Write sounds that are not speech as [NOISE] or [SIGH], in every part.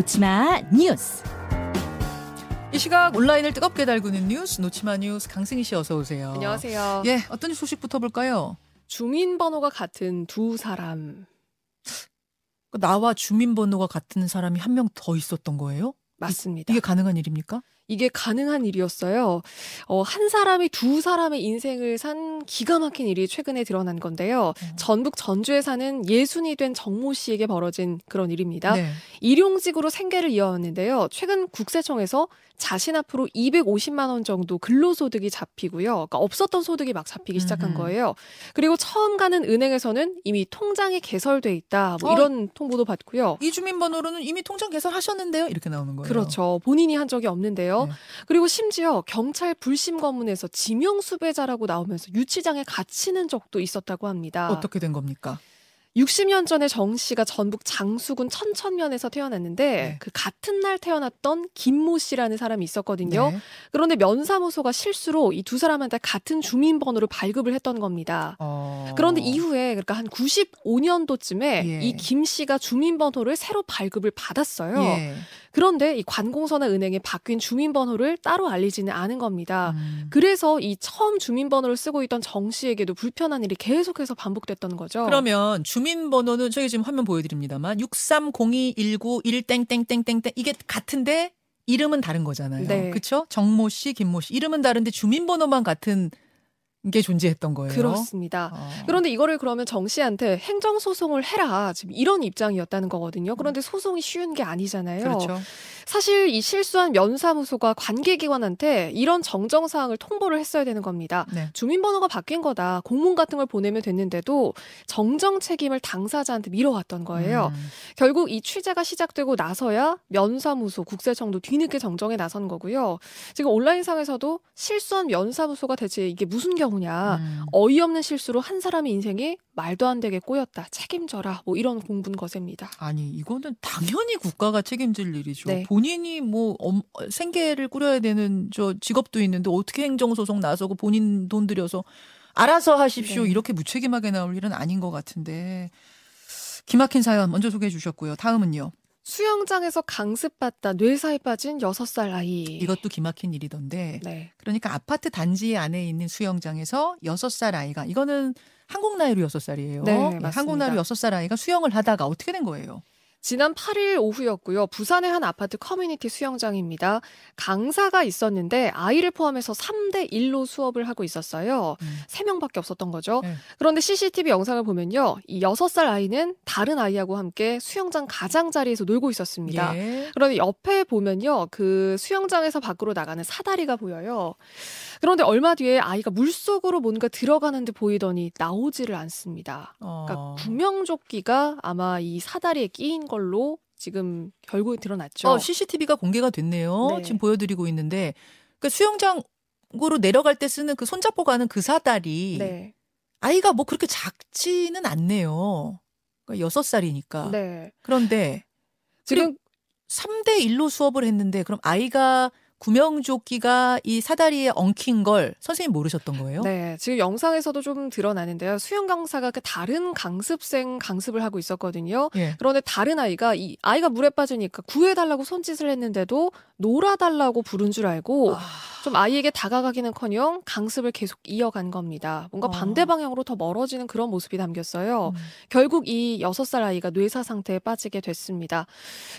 놓치마 뉴스. 이 시각 온라인을 뜨겁게 달구는 뉴스 놓치마 뉴스 강승희 씨 어서 오세요. 안녕하세요. 예, 어떤 소식부터 볼까요? 주민번호가 같은 두 사람. 그 나와 주민번호가 같은 사람이 한 명 더 있었던 거예요? 맞습니다. 이게 가능한 일입니까? 이게 가능한 일이었어요. 어, 한 사람이 두 사람의 인생을 산 기가 막힌 일이 최근에 드러난 건데요. 어. 전북 전주에 사는 예순이 된 정모 씨에게 벌어진 그런 일입니다. 네. 일용직으로 생계를 이어왔는데요. 최근 국세청에서 자신 앞으로 250만 원 정도 근로소득이 잡히고요. 그러니까 없었던 소득이 막 잡히기 시작한. 거예요. 그리고 처음 가는 은행에서는 이미 통장이 개설돼 있다. 뭐 어. 이런 통보도 받고요. 이 주민번호로는 이미 통장 개설하셨는데요? 이렇게 나오는 거예요. 그렇죠. 본인이 한 적이 없는데요. 네. 그리고 심지어 경찰 불심 검문에서 지명 수배자라고 나오면서 유치장에 갇히는 적도 있었다고 합니다. 어떻게 된 겁니까? 60년 전에 정 씨가 전북 장수군 천천면에서 태어났는데 네. 그 같은 날 태어났던 김모 씨라는 사람이 있었거든요. 네. 그런데 면사무소가 실수로 이 두 사람한테 같은 주민번호를 발급을 했던 겁니다. 어. 그런데 이후에 그러니까 한 95년도쯤에 예. 이김 씨가 주민번호를 새로 발급을 받았어요. 예. 그런데 이 관공서나 은행에 바뀐 주민번호를 따로 알리지는 않은 겁니다. 음. 그래서 이 처음 주민번호를 쓰고 있던 정 씨에게도 불편한 일이 계속해서 반복됐던 거죠. 그러면 주민 번호는 저희 지금 화면 보여드립니다만 63021911땡땡땡땡땡 이게 같은데 이름은 다른 거잖아요. 네. 그렇죠? 정모 씨, 김모 씨 이름은 다른데 주민번호만 같은 게 존재했던 거예요. 그렇습니다. 어. 그런데 이거를 그러면 정 씨한테 행정 소송을 해라 지금 이런 입장이었다는 거거든요. 그런데 소송이 쉬운 게 아니잖아요. 그렇죠. 사실 이 실수한 면사무소가 관계기관한테 이런 정정 사항을 통보를 했어야 되는 겁니다. 네. 주민번호가 바뀐 거다. 공문 같은 걸 보내면 됐는데도 정정 책임을 당사자한테 미뤄왔던 거예요. 음. 결국 이 취재가 시작되고 나서야 면사무소, 국세청도 뒤늦게 정정에 나선 거고요. 지금 온라인상에서도 실수한 면사무소가 대체 이게 무슨 경우 냐. 음. 어이없는 실수로 한 사람의 인생이 말도 안 되게 꼬였다. 책임져라. 뭐 이런 공분 거셉니다. 아니 이거는 당연히 국가가 책임질 일이죠. 네. 본인이 뭐 엄- 생계를 꾸려야 되는 저 직업도 있는데 어떻게 행정소송 나서고 본인 돈 들여서 알아서 하십시오 네. 이렇게 무책임하게 나올 일은 아닌 것 같은데 기막힌 사연 먼저 소개해 주셨고요. 다음은요. 수영장에서 강습받다 뇌사에 빠진 6살 아이. 이것도 기막힌 일이던데 네. 그러니까 아파트 단지 안에 있는 수영장에서 여섯 살 아이가 이거는 한국 나이로 여섯 살이에요. 네, 예, 맞습니다. 한국 나이로 여섯 살 아이가 수영을 하다가 어떻게 된 거예요? 지난 8일 오후였고요. 부산의 한 아파트 커뮤니티 수영장입니다. 강사가 있었는데 아이를 포함해서 3대 1로 수업을 하고 있었어요. 음. 3명밖에 없었던 거죠. 네. 그런데 CCTV 영상을 보면요. 이 6살 아이는 다른 아이하고 함께 수영장 가장자리에서 놀고 있었습니다. 예. 그런데 옆에 보면요. 그 수영장에서 밖으로 나가는 사다리가 보여요. 그런데 얼마 뒤에 아이가 물속으로 뭔가 들어가는 듯 보이더니 나오지를 않습니다. 어. 그러니까 구명조끼가 아마 이 사다리에 끼인 걸로 지금 결국에 드러났죠. 어, CCTV가 공개가 됐네요. 네. 지금 보여드리고 있는데 그 수영장으로 내려갈 때 쓰는 그 손잡고 가는 그 사다리 네. 아이가 뭐 그렇게 작지는 않네요. 그러니까 여섯 살이니까. 네. 그런데 지금 3대 1로 수업을 했는데 그럼 아이가 구명조끼가 이 사다리에 엉킨 걸 선생님 모르셨던 거예요? 네, 지금 영상에서도 좀 드러나는데요. 수영 강사가 그 다른 강습생 강습을 하고 있었거든요. 예. 그런데 다른 아이가 이 아이가 물에 빠지니까 구해달라고 손짓을 했는데도 놀아달라고 부른 줄 알고 아, 좀 아이에게 다가가기는커녕 강습을 계속 이어간 겁니다. 뭔가 어. 반대 방향으로 더 멀어지는 그런 모습이 담겼어요. 음. 결국 이 여섯 살 아이가 뇌사 상태에 빠지게 됐습니다.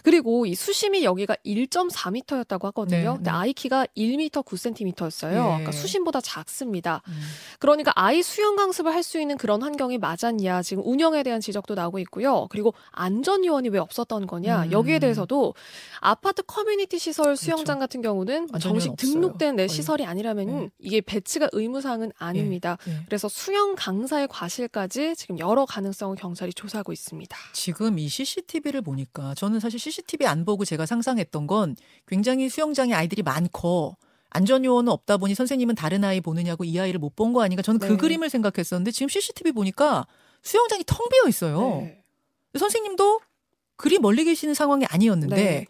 그리고 이 수심이 여기가 1.4m였다고 하거든요. 네, 네. 아이 키가 1m 9cm였어요. 예. 그러니까 수심보다 작습니다. 음. 그러니까 아이 수영 강습을 할 수 있는 그런 환경이 맞았냐 지금 운영에 대한 지적도 나오고 있고요. 그리고 안전 요원이 왜 없었던 거냐 음. 여기에 대해서도 아파트 커뮤니티 시설 수영장 같은 경우는 정식으로 등록된 네. 시설이 아니라면 네. 이게 배치가 의무사항은 아닙니다. 예. 그래서 수영 강사의 과실까지 지금 여러 가능성을 경찰이 조사하고 있습니다. 지금 이 CCTV를 보니까 저는 사실 CCTV 안 보고 제가 상상했던 건 굉장히 수영장에 아이들이 많고 안전 요원은 없다 보니 선생님은 다른 아이 보느냐고 이 아이를 못 본 거 아닌가 저는 그 네. 그림을 생각했었는데 지금 CCTV 보니까 수영장이 텅 비어 있어요. 네. 선생님도 그리 멀리 계시는 상황이 아니었는데 네.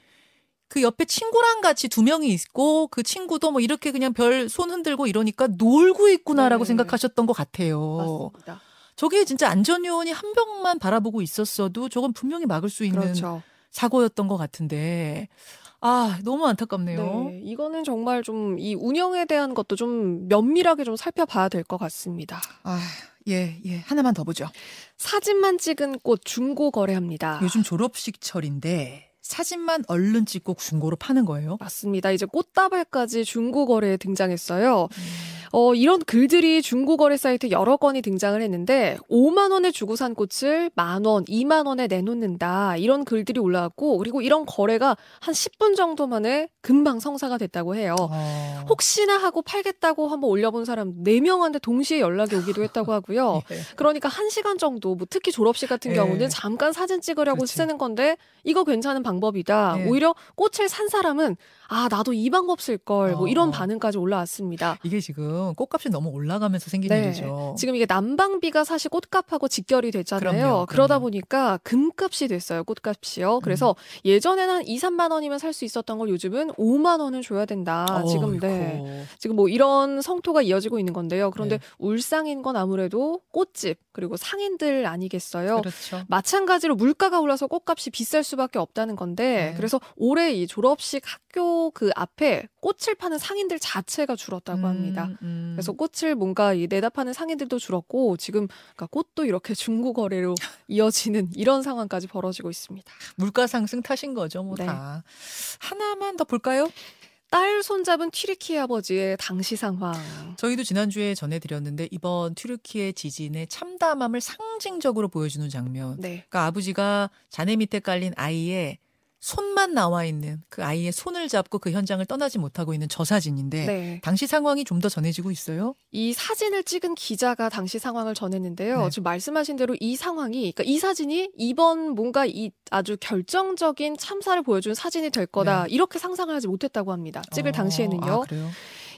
그 옆에 친구랑 같이 두 명이 있고 그 친구도 뭐 이렇게 그냥 별 손 흔들고 이러니까 놀고 있구나라고 네. 생각하셨던 것 같아요. 맞습니다. 저게 진짜 안전 요원이 한 명만 바라보고 있었어도 저건 분명히 막을 수 있는 그렇죠. 사고였던 것 같은데 아 너무 안타깝네요. 네, 이거는 정말 좀 이 운영에 대한 것도 좀 면밀하게 좀 살펴봐야 될 것 같습니다. 아, 예, 예. 하나만 더 보죠. 사진만 찍은 꽃 중고 거래합니다. 요즘 졸업식 철인데 사진만 얼른 찍고 중고로 파는 거예요? 맞습니다. 이제 꽃다발까지 중고 거래에 등장했어요. 어, 이런 글들이 중고 거래 사이트 여러 건이 등장을 했는데 5만 원에 주고 산 꽃을 만 원, 2만 원에 내놓는다. 이런 글들이 올라왔고 그리고 이런 거래가 한 10분 정도 만에 금방 성사가 됐다고 해요. 어. 혹시나 하고 팔겠다고 한번 올려본 사람 4명한테 동시에 연락이 오기도 했다고 하고요. [LAUGHS] 예. 그러니까 1시간 정도, 뭐 특히 졸업식 같은 예. 경우는 잠깐 사진 찍으려고 그렇지. 쓰는 건데 이거 괜찮은 방법이다. 예. 오히려 꽃을 산 사람은 아, 나도 이 방법 쓸 걸. 뭐 이런 어. 반응까지 올라왔습니다. 이게 지금 꽃값이 너무 올라가면서 생긴 네. 일이죠. 지금 이게 난방비가 사실 꽃값하고 직결이 됐잖아요. 그럼요, 그러다 그럼요. 보니까 금값이 됐어요. 꽃값이요. 그래서 예전에는 한 2, 3만 원이면 살 수 있었던 걸 요즘은 5만 원은 줘야 된다. 지금 네. 어이쿠. 지금 뭐 이런 성토가 이어지고 있는 건데요. 그런데 네. 울상인 건 아무래도 꽃집 그리고 상인들 아니겠어요. 그렇죠. 마찬가지로 물가가 올라서 꽃값이 비쌀 수밖에 없다는 건데 네. 그래서 올해 이 졸업식 학교 그 앞에 꽃을 파는 상인들 자체가 줄었다고 합니다. 음, 음. 그래서 꽃을 뭔가 이 내다 파는 상인들도 줄었고 지금 그러니까 꽃도 이렇게 중고 거래로 [LAUGHS] 이어지는 이런 상황까지 벌어지고 있습니다. 물가 상승 탓인 거죠, 뭐 네. 다. 하나만 더 볼까요? 딸 손잡은 튀르키 아버지의 당시 상황. 저희도 지난주에 전해드렸는데 이번 튀르키의 지진의 참담함을 상징적으로 보여주는 장면. 네. 그러니까 아버지가 자네 밑에 깔린 아이의 손만 나와 있는 그 아이의 손을 잡고 그 현장을 떠나지 못하고 있는 저 사진인데 네. 당시 상황이 좀 더 전해지고 있어요. 이 사진을 찍은 기자가 당시 상황을 전했는데요. 네. 지금 말씀하신 대로 이 상황이, 그러니까 이 사진이 이번 뭔가 이 아주 결정적인 참사를 보여준 사진이 될 거다. 이렇게 상상을 하지 못했다고 합니다. 찍을 네. 어, 당시에는요. 아, 그래요?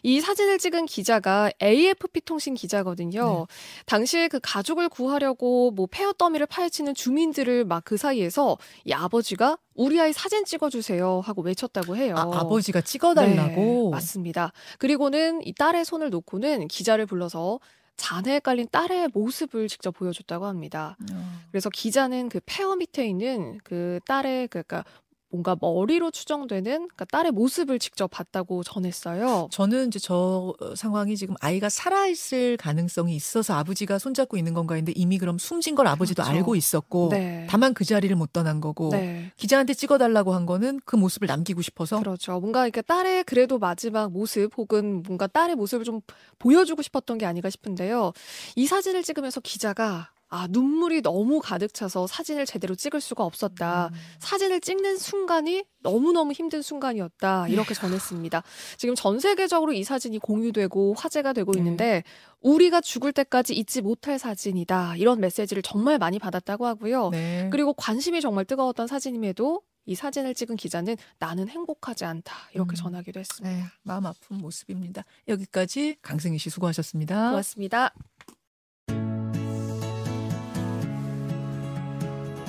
이 사진을 찍은 기자가 AFP 통신 기자거든요. 네. 당시에 그 가족을 구하려고 뭐 폐허 더미를 파헤치는 주민들을 막 그 사이에서 이 아버지가 우리 아이 사진 찍어주세요 하고 외쳤다고 해요. 아, 아버지가 찍어달라고. 네, 맞습니다. 그리고는 이 딸의 손을 놓고는 기자를 불러서 잔해에 깔린 딸의 모습을 직접 보여줬다고 합니다. 어. 그래서 기자는 그 폐허 밑에 있는 그 딸의 그러니까 뭔가 머리로 추정되는 그러니까 딸의 모습을 직접 봤다고 전했어요. 저는 이제 저 어, 상황이 지금 아이가 살아있을 가능성이 있어서 아버지가 손잡고 있는 건가 했는데 이미 그럼 숨진 걸 아버지도 그렇죠. 알고 있었고 네. 다만 그 자리를 못 떠난 거고 네. 기자한테 찍어달라고 한 거는 그 모습을 남기고 싶어서 그렇죠. 뭔가 이렇게 딸의 그래도 마지막 모습 혹은 뭔가 딸의 모습을 좀 보여주고 싶었던 게 아닌가 싶은데요. 이 사진을 찍으면서 기자가 아, 눈물이 너무 가득 차서 사진을 제대로 찍을 수가 없었다. 음. 사진을 찍는 순간이 너무너무 힘든 순간이었다. 이렇게 전했습니다. 지금 전 세계적으로 이 사진이 공유되고 화제가 되고 네. 있는데 우리가 죽을 때까지 잊지 못할 사진이다. 이런 메시지를 정말 많이 받았다고 하고요. 네. 그리고 관심이 정말 뜨거웠던 사진임에도 이 사진을 찍은 기자는 나는 행복하지 않다. 이렇게 음. 전하기도 했습니다. 네, 마음 아픈 모습입니다. 여기까지 강승희 씨 수고하셨습니다. 고맙습니다.